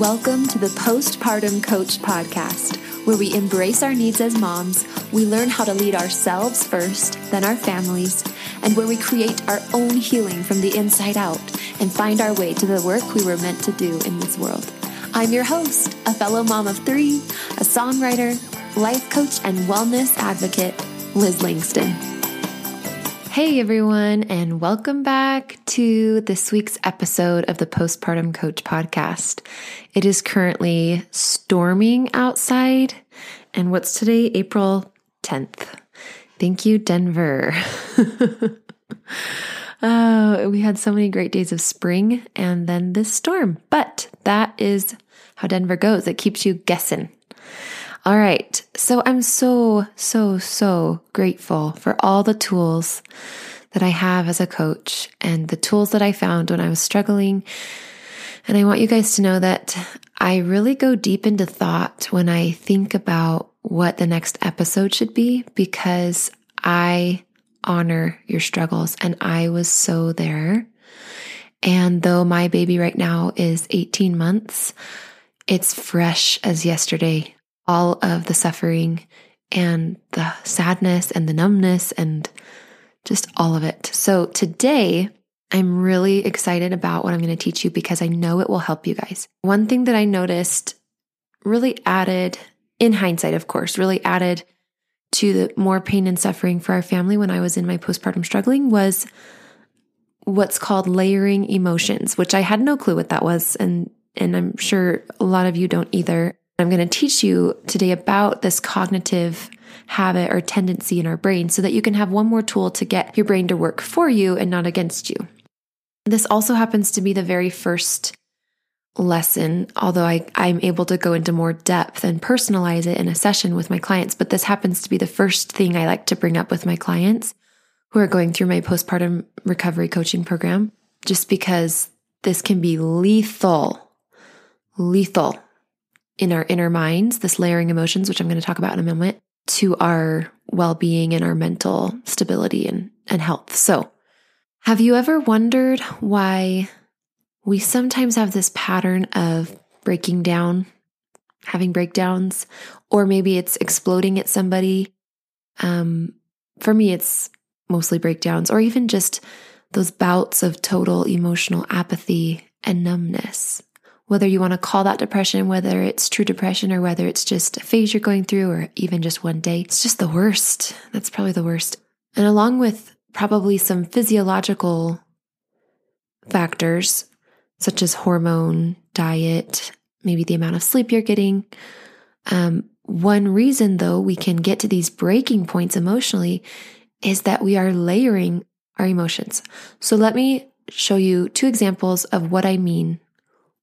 Welcome to the Postpartum Coach Podcast, where we embrace our needs as moms, we learn how to lead ourselves first, then our families, and where we create our own healing from the inside out and find our way to the work we were meant to do in this world. I'm your host, a fellow mom of three, a songwriter, life coach, and wellness advocate, Liz Langston. Hey everyone, and welcome back to this week's episode of the Postpartum Coach Podcast. It is currently storming outside, and what's today? April 10th. Thank you, Denver. oh, we had so many great days of spring and then this storm, but that is how Denver goes. It keeps you guessing. All right. So I'm so, so, so grateful for all the tools that I have as a coach and the tools that I found when I was struggling. And I want you guys to know that I really go deep into thought when I think about what the next episode should be because I honor your struggles and I was so there. And though my baby right now is 18 months, it's fresh as yesterday all of the suffering and the sadness and the numbness and just all of it. So today, I'm really excited about what I'm going to teach you because I know it will help you guys. One thing that I noticed really added, in hindsight, of course, really added to the more pain and suffering for our family when I was in my postpartum struggling was what's called layering emotions, which I had no clue what that was. And, and I'm sure a lot of you don't either. I'm going to teach you today about this cognitive habit or tendency in our brain so that you can have one more tool to get your brain to work for you and not against you. This also happens to be the very first lesson, although I, I'm able to go into more depth and personalize it in a session with my clients. But this happens to be the first thing I like to bring up with my clients who are going through my postpartum recovery coaching program, just because this can be lethal, lethal in our inner minds, this layering emotions, which I'm going to talk about in a moment, to our well being and our mental stability and, and health. So, have you ever wondered why we sometimes have this pattern of breaking down, having breakdowns, or maybe it's exploding at somebody? Um, for me, it's mostly breakdowns, or even just those bouts of total emotional apathy and numbness whether you want to call that depression, whether it's true depression or whether it's just a phase you're going through or even just one day, it's just the worst. That's probably the worst. And along with probably some physiological factors, such as hormone, diet, maybe the amount of sleep you're getting. Um, one reason, though, we can get to these breaking points emotionally is that we are layering our emotions. So let me show you two examples of what I mean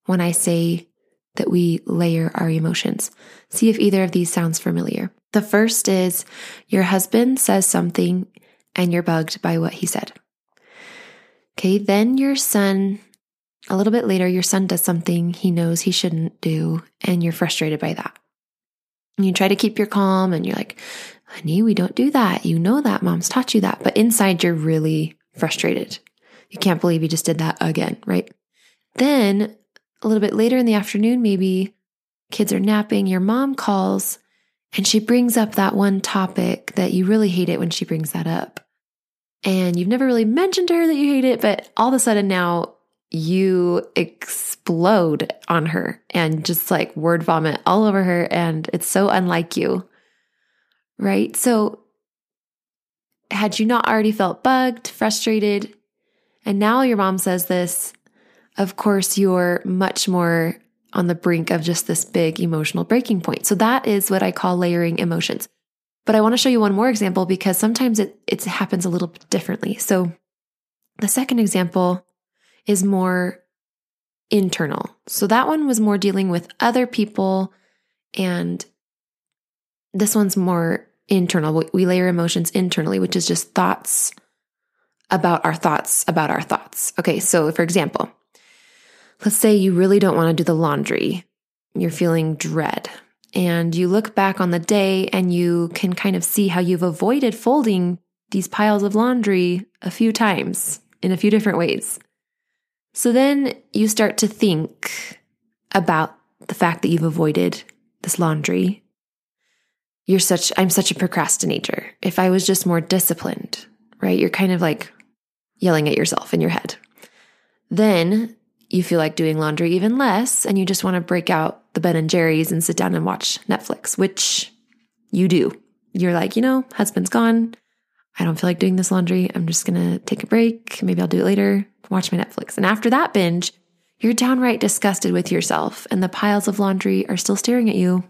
when I say that we layer our emotions. See if either of these sounds familiar. The first is your husband says something and you're bugged by what he said. Okay, then your son, a little bit later, your son does something he knows he shouldn't do, and you're frustrated by that. You try to keep your calm and you're like, honey, we don't do that. You know that. Mom's taught you that. But inside, you're really frustrated. You can't believe you just did that again, right? Then a little bit later in the afternoon, maybe kids are napping, your mom calls and she brings up that one topic that you really hate it when she brings that up. And you've never really mentioned to her that you hate it, but all of a sudden now you explode on her and just like word vomit all over her. And it's so unlike you, right? So, had you not already felt bugged, frustrated, and now your mom says this, of course, you're much more on the brink of just this big emotional breaking point. So that is what I call layering emotions. But I want to show you one more example because sometimes it, it happens a little bit differently. So the second example is more internal. So that one was more dealing with other people, and this one's more internal. We layer emotions internally, which is just thoughts about our thoughts about our thoughts. Okay, so for example, Let's say you really don't want to do the laundry. You're feeling dread. And you look back on the day and you can kind of see how you've avoided folding these piles of laundry a few times in a few different ways. So then you start to think about the fact that you've avoided this laundry. You're such, I'm such a procrastinator. If I was just more disciplined, right? You're kind of like yelling at yourself in your head. Then you feel like doing laundry even less and you just want to break out the Ben and Jerry's and sit down and watch Netflix, which you do. You're like, you know, husband's gone. I don't feel like doing this laundry. I'm just going to take a break. Maybe I'll do it later, watch my Netflix. And after that binge, you're downright disgusted with yourself and the piles of laundry are still staring at you.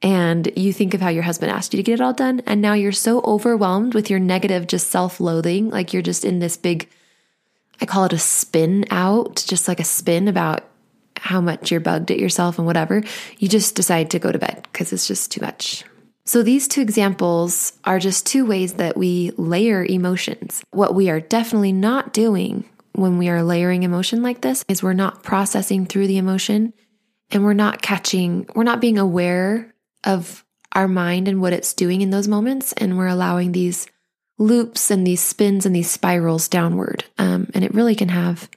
And you think of how your husband asked you to get it all done. And now you're so overwhelmed with your negative, just self loathing. Like you're just in this big, I call it a spin out, just like a spin about how much you're bugged at yourself and whatever. You just decide to go to bed because it's just too much. So, these two examples are just two ways that we layer emotions. What we are definitely not doing when we are layering emotion like this is we're not processing through the emotion and we're not catching, we're not being aware of our mind and what it's doing in those moments. And we're allowing these loops and these spins and these spirals downward. Um, and it really can have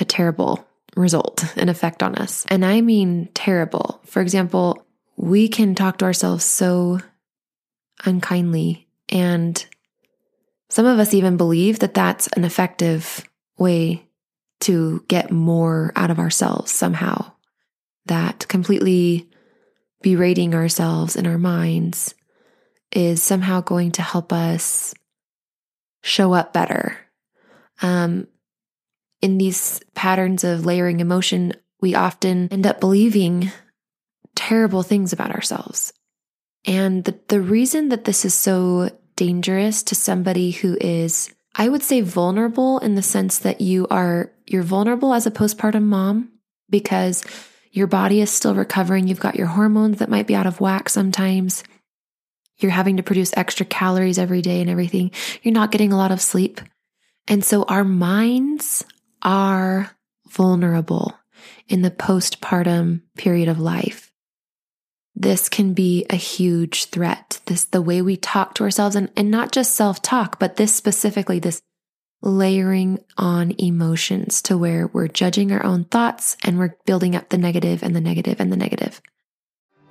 a terrible result and effect on us. And I mean terrible. For example, we can talk to ourselves so unkindly. And some of us even believe that that's an effective way to get more out of ourselves somehow. That completely berating ourselves in our minds is somehow going to help us show up better. Um, in these patterns of layering emotion, we often end up believing terrible things about ourselves. And the, the reason that this is so dangerous to somebody who is, I would say vulnerable in the sense that you are, you're vulnerable as a postpartum mom because your body is still recovering. You've got your hormones that might be out of whack sometimes. You're having to produce extra calories every day and everything. You're not getting a lot of sleep. And so our minds are vulnerable in the postpartum period of life. This can be a huge threat. This, the way we talk to ourselves and, and not just self talk, but this specifically, this layering on emotions to where we're judging our own thoughts and we're building up the negative and the negative and the negative.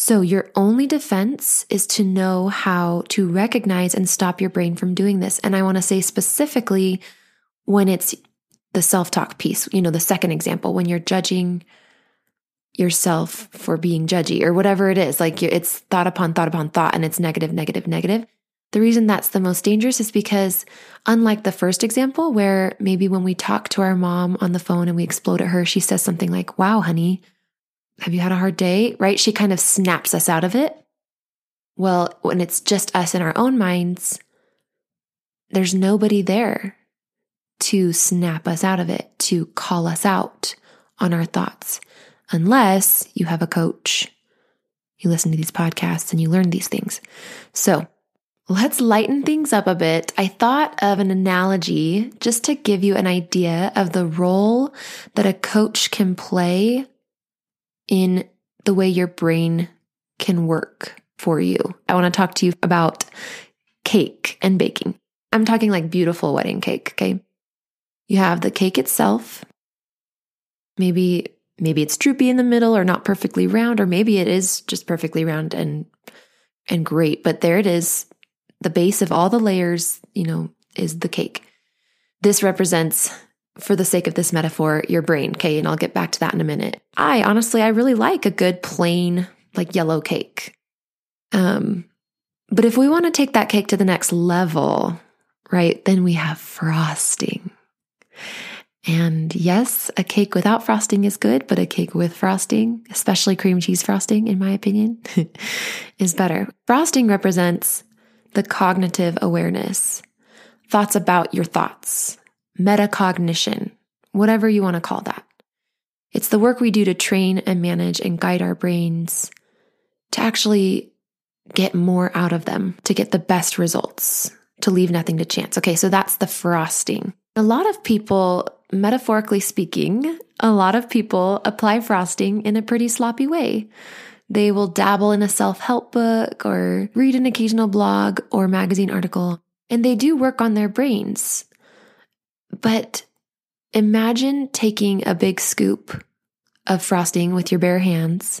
So, your only defense is to know how to recognize and stop your brain from doing this. And I want to say specifically when it's the self talk piece, you know, the second example, when you're judging yourself for being judgy or whatever it is, like it's thought upon thought upon thought and it's negative, negative, negative. The reason that's the most dangerous is because, unlike the first example, where maybe when we talk to our mom on the phone and we explode at her, she says something like, Wow, honey, have you had a hard day? Right? She kind of snaps us out of it. Well, when it's just us in our own minds, there's nobody there to snap us out of it, to call us out on our thoughts, unless you have a coach. You listen to these podcasts and you learn these things. So let's lighten things up a bit. I thought of an analogy just to give you an idea of the role that a coach can play in the way your brain can work for you. I want to talk to you about cake and baking. I'm talking like beautiful wedding cake, okay? You have the cake itself. Maybe maybe it's droopy in the middle or not perfectly round or maybe it is just perfectly round and and great, but there it is. The base of all the layers, you know, is the cake. This represents for the sake of this metaphor, your brain, okay? And I'll get back to that in a minute. I honestly, I really like a good plain, like yellow cake. Um, but if we want to take that cake to the next level, right, then we have frosting. And yes, a cake without frosting is good, but a cake with frosting, especially cream cheese frosting, in my opinion, is better. Frosting represents the cognitive awareness, thoughts about your thoughts, metacognition, whatever you want to call that. It's the work we do to train and manage and guide our brains to actually get more out of them, to get the best results, to leave nothing to chance. Okay, so that's the frosting. A lot of people, metaphorically speaking, a lot of people apply frosting in a pretty sloppy way. They will dabble in a self help book or read an occasional blog or magazine article, and they do work on their brains. But imagine taking a big scoop of frosting with your bare hands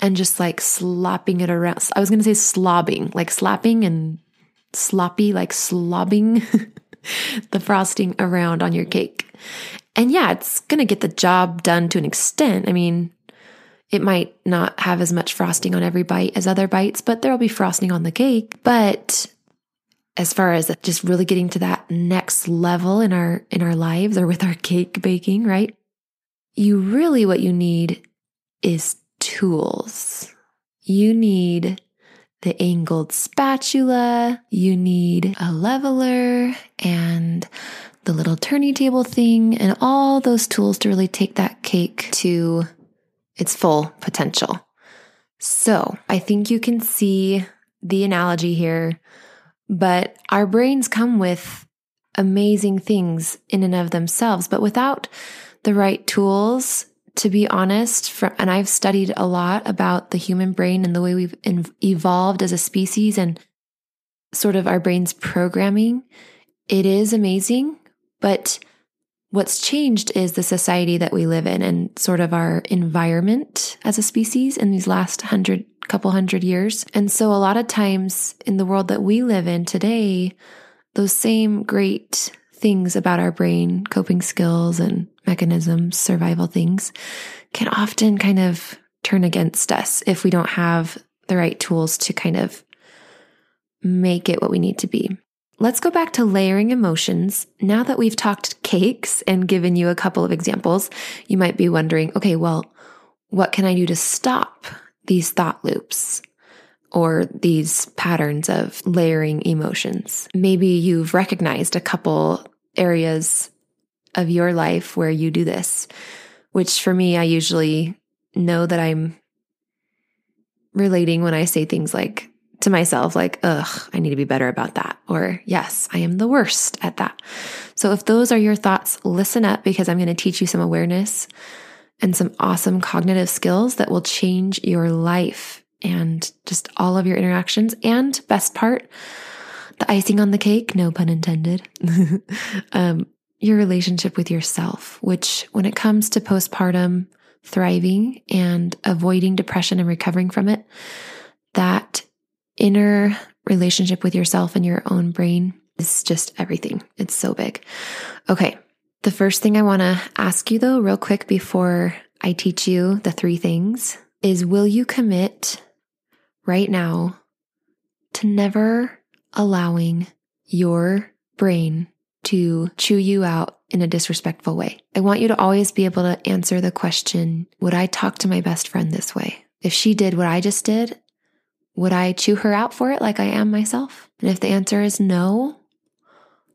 and just like slopping it around. I was going to say slobbing, like slapping and sloppy, like slobbing the frosting around on your cake. And yeah, it's going to get the job done to an extent. I mean, it might not have as much frosting on every bite as other bites, but there'll be frosting on the cake. But as far as just really getting to that next level in our in our lives or with our cake baking, right? You really what you need is tools. You need the angled spatula, you need a leveler and the little turning table thing and all those tools to really take that cake to its full potential. So I think you can see the analogy here, but our brains come with amazing things in and of themselves, but without the right tools to be honest, and I've studied a lot about the human brain and the way we've evolved as a species and sort of our brain's programming. It is amazing, but what's changed is the society that we live in and sort of our environment as a species in these last hundred, couple hundred years. And so a lot of times in the world that we live in today, those same great things about our brain, coping skills and mechanisms, survival things, can often kind of turn against us if we don't have the right tools to kind of make it what we need to be. Let's go back to layering emotions. Now that we've talked cakes and given you a couple of examples, you might be wondering okay, well, what can I do to stop these thought loops? or these patterns of layering emotions. Maybe you've recognized a couple areas of your life where you do this, which for me, I usually know that I'm relating when I say things like to myself, like, ugh, I need to be better about that. Or, yes, I am the worst at that. So if those are your thoughts, listen up because I'm going to teach you some awareness and some awesome cognitive skills that will change your life and just all of your interactions. And best part, the icing on the cake, no pun intended, um, your relationship with yourself, which when it comes to postpartum thriving and avoiding depression and recovering from it, that inner relationship with yourself and your own brain is just everything. It's so big. Okay. The first thing I want to ask you though, real quick before I teach you the three things is will you commit right now to never allowing your brain to chew you out in a disrespectful way. I want you to always be able to answer the question Would I talk to my best friend this way? If she did what I just did, would I chew her out for it like I am myself? And if the answer is no,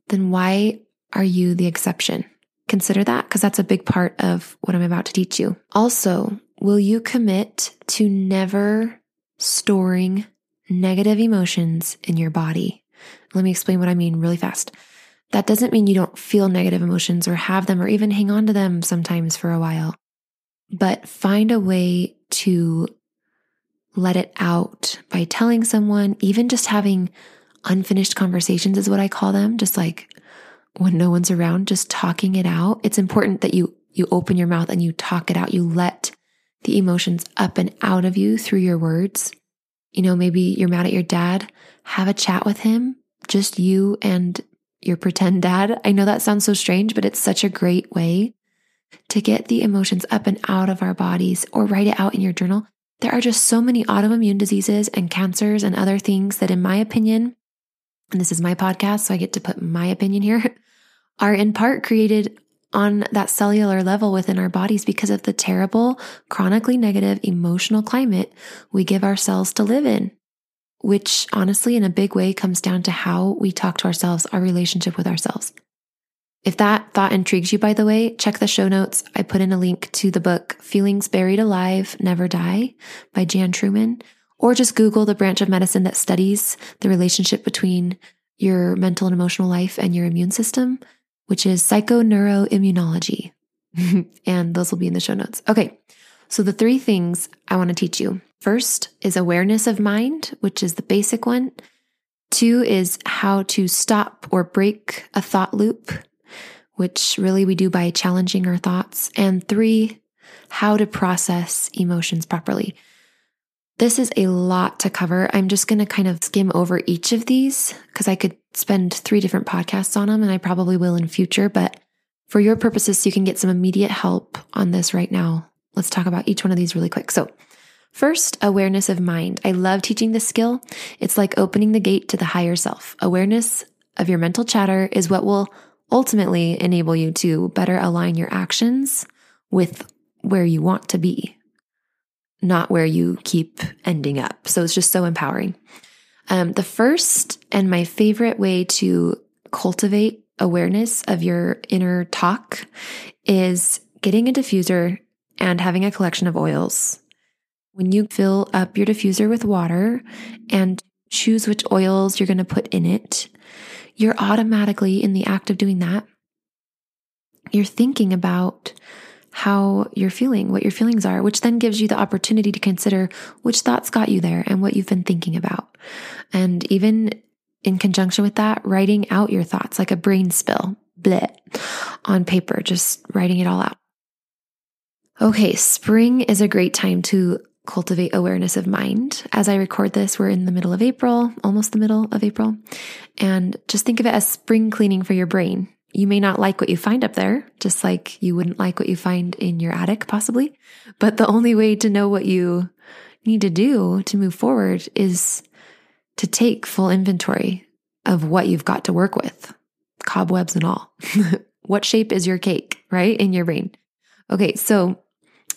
then why are you the exception? Consider that because that's a big part of what I'm about to teach you. Also, will you commit to never storing negative emotions in your body. Let me explain what I mean really fast. That doesn't mean you don't feel negative emotions or have them or even hang on to them sometimes for a while. but find a way to let it out by telling someone, even just having unfinished conversations is what I call them, just like when no one's around, just talking it out. It's important that you you open your mouth and you talk it out. You let the emotions up and out of you through your words. You know, maybe you're mad at your dad, have a chat with him, just you and your pretend dad. I know that sounds so strange, but it's such a great way to get the emotions up and out of our bodies or write it out in your journal. There are just so many autoimmune diseases and cancers and other things that, in my opinion, and this is my podcast, so I get to put my opinion here, are in part created on that cellular level within our bodies because of the terrible, chronically negative emotional climate we give ourselves to live in, which honestly, in a big way, comes down to how we talk to ourselves, our relationship with ourselves. If that thought intrigues you, by the way, check the show notes. I put in a link to the book Feelings Buried Alive Never Die by Jan Truman, or just Google the branch of medicine that studies the relationship between your mental and emotional life and your immune system, which is psychoneuroimmunology. and those will be in the show notes. Okay. So the three things I want to teach you. First is awareness of mind, which is the basic one. Two is how to stop or break a thought loop which really we do by challenging our thoughts. And three, how to process emotions properly. This is a lot to cover. I'm just going to kind of skim over each of these because I could spend three different podcasts on them and I probably will in future. But for your purposes, so you can get some immediate help on this right now, let's talk about each one of these really quick. So, First, awareness of mind. I love teaching this skill. It's like opening the gate to the higher self. Awareness of your mental chatter is what will ultimately enable you to better align your actions with where you want to be, not where you keep ending up. So it's just so empowering. Um, the first and my favorite way to cultivate awareness of your inner talk is getting a diffuser and having a collection of oils. When you fill up your diffuser with water and choose which oils you're going to put in it, you're automatically in the act of doing that. You're thinking about how you're feeling, what your feelings are, which then gives you the opportunity to consider which thoughts got you there and what you've been thinking about. And even in conjunction with that, writing out your thoughts like a brain spill, bleh, on paper, just writing it all out. Okay, spring is a great time to cultivate awareness of mind. As I record this, we're in the middle of April, almost the middle of April. And just think of it as spring cleaning for your brain. You may not like what you find up there, just like you wouldn't like what you find in your attic, possibly. But the only way to know what you need to do to move forward is to take full inventory of what you've got to work with, cobwebs and all. what shape is your cake, right? In your brain. Okay, so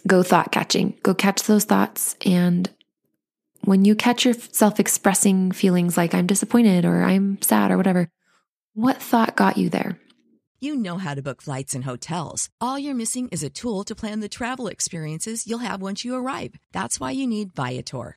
go thought catching. Go catch those thoughts. And when you catch yourself expressing feelings like I'm disappointed or I'm sad or whatever, what thought got you there? You know how to book flights and hotels. All you're missing is a tool to plan the travel experiences you'll have once you arrive. That's why you need Viator.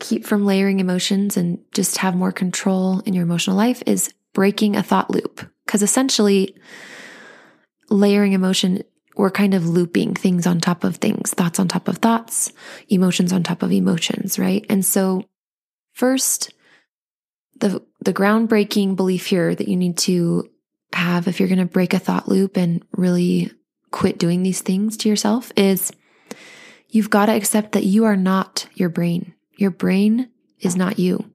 keep from layering emotions and just have more control in your emotional life is breaking a thought loop. Because essentially, layering emotion, we're kind of looping things on top of things, thoughts on top of thoughts, emotions on top of emotions, right? And so, first, the, the groundbreaking belief here that you need to have if you're going to break a thought loop and really quit doing these things to yourself is you've got to accept that you are not your brain. Your brain is not you.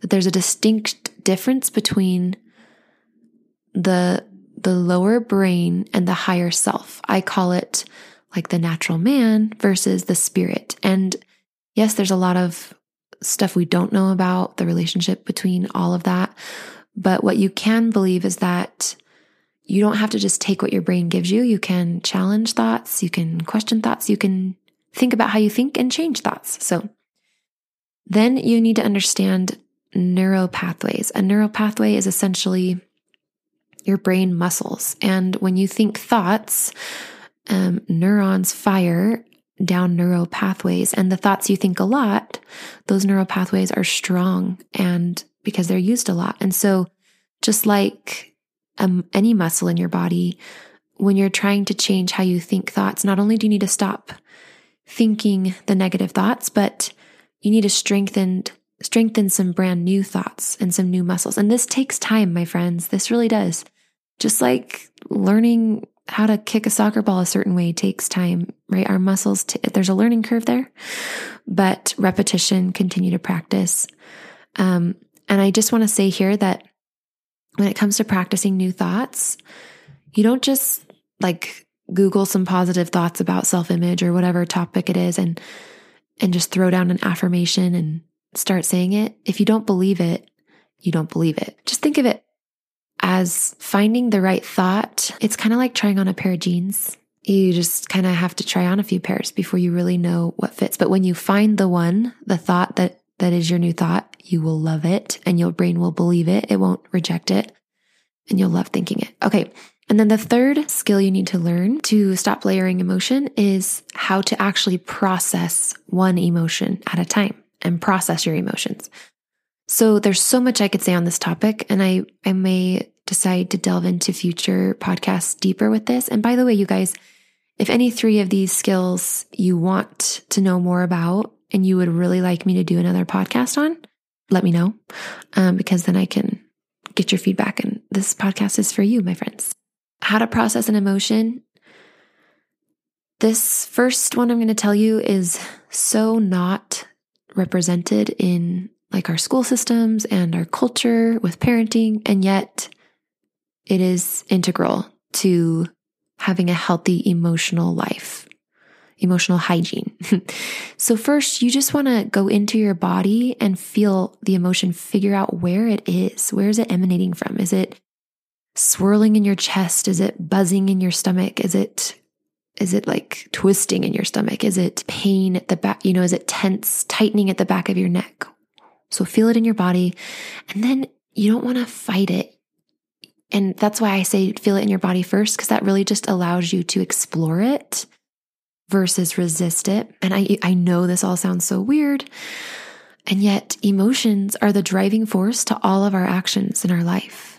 That there's a distinct difference between the the lower brain and the higher self. I call it like the natural man versus the spirit. And yes, there's a lot of stuff we don't know about the relationship between all of that. But what you can believe is that you don't have to just take what your brain gives you. You can challenge thoughts, you can question thoughts, you can think about how you think and change thoughts. So then you need to understand neural pathways. A neural pathway is essentially your brain muscles. And when you think thoughts, um, neurons fire down neural pathways. And the thoughts you think a lot, those neural pathways are strong and because they're used a lot. And so, just like um, any muscle in your body, when you're trying to change how you think thoughts, not only do you need to stop thinking the negative thoughts, but you need to strengthen strengthen some brand new thoughts and some new muscles. And this takes time, my friends. This really does. Just like learning how to kick a soccer ball a certain way takes time, right? Our muscles, t- there's a learning curve there, but repetition, continue to practice. Um, and I just want to say here that when it comes to practicing new thoughts, you don't just like Google some positive thoughts about self image or whatever topic it is and, and just throw down an affirmation and start saying it. If you don't believe it, you don't believe it. Just think of it as finding the right thought. It's kind of like trying on a pair of jeans. You just kind of have to try on a few pairs before you really know what fits. But when you find the one, the thought that that is your new thought, you will love it and your brain will believe it. It won't reject it and you'll love thinking it. Okay. And then the third skill you need to learn to stop layering emotion is how to actually process one emotion at a time and process your emotions. So there's so much I could say on this topic, and I, I may decide to delve into future podcasts deeper with this. And by the way, you guys, if any three of these skills you want to know more about and you would really like me to do another podcast on, let me know um, because then I can get your feedback. And this podcast is for you, my friends. How to process an emotion. This first one I'm going to tell you is so not represented in like our school systems and our culture with parenting. And yet it is integral to having a healthy emotional life, emotional hygiene. so, first, you just want to go into your body and feel the emotion, figure out where it is. Where is it emanating from? Is it swirling in your chest? Is it buzzing in your stomach? Is it is it like twisting in your stomach? Is it pain at the back? You know, is it tense, tightening at the back of your neck? So feel it in your body. And then you don't want to fight it. And that's why I say feel it in your body first, because that really just allows you to explore it versus resist it. And I, I know this all sounds so weird. And yet emotions are the driving force to all of our actions in our life.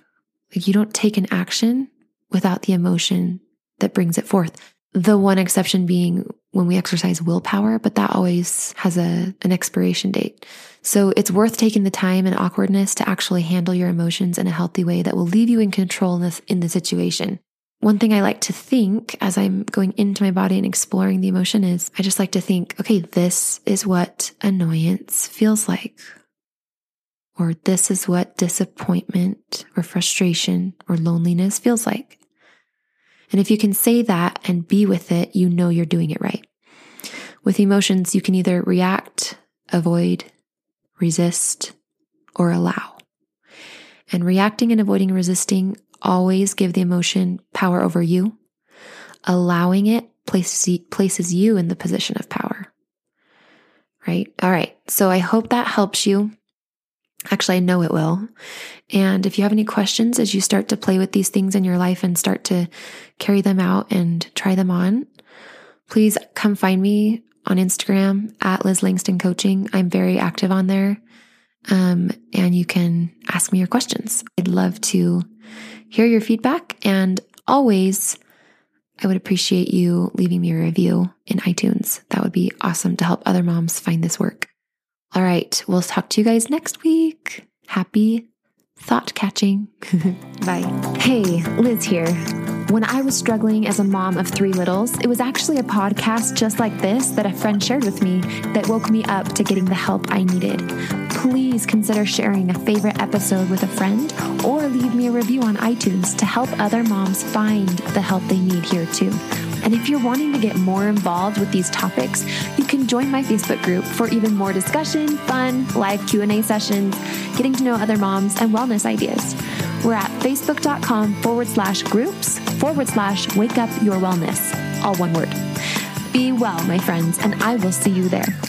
Like you don't take an action without the emotion that brings it forth. The one exception being when we exercise willpower, but that always has a, an expiration date. So it's worth taking the time and awkwardness to actually handle your emotions in a healthy way that will leave you in control in, this, in the situation. One thing I like to think as I'm going into my body and exploring the emotion is I just like to think, okay, this is what annoyance feels like. Or this is what disappointment or frustration or loneliness feels like. And if you can say that and be with it, you know you're doing it right. With emotions, you can either react, avoid, resist, or allow. And reacting and avoiding resisting always give the emotion power over you. Allowing it places, places you in the position of power. Right? All right. So I hope that helps you. Actually, I know it will. And if you have any questions as you start to play with these things in your life and start to carry them out and try them on, please come find me on Instagram at Liz Langston Coaching. I'm very active on there. Um, and you can ask me your questions. I'd love to hear your feedback. And always, I would appreciate you leaving me a review in iTunes. That would be awesome to help other moms find this work. All right, we'll talk to you guys next week. Happy thought catching. Bye. Hey, Liz here. When I was struggling as a mom of three littles, it was actually a podcast just like this that a friend shared with me that woke me up to getting the help I needed. Please consider sharing a favorite episode with a friend or leave me a review on iTunes to help other moms find the help they need here too. And if you're wanting to get more involved with these topics, you can join my Facebook group for even more discussion, fun, live Q&A sessions, getting to know other moms, and wellness ideas. We're at facebook.com forward slash groups forward slash wake up your wellness, all one word. Be well, my friends, and I will see you there.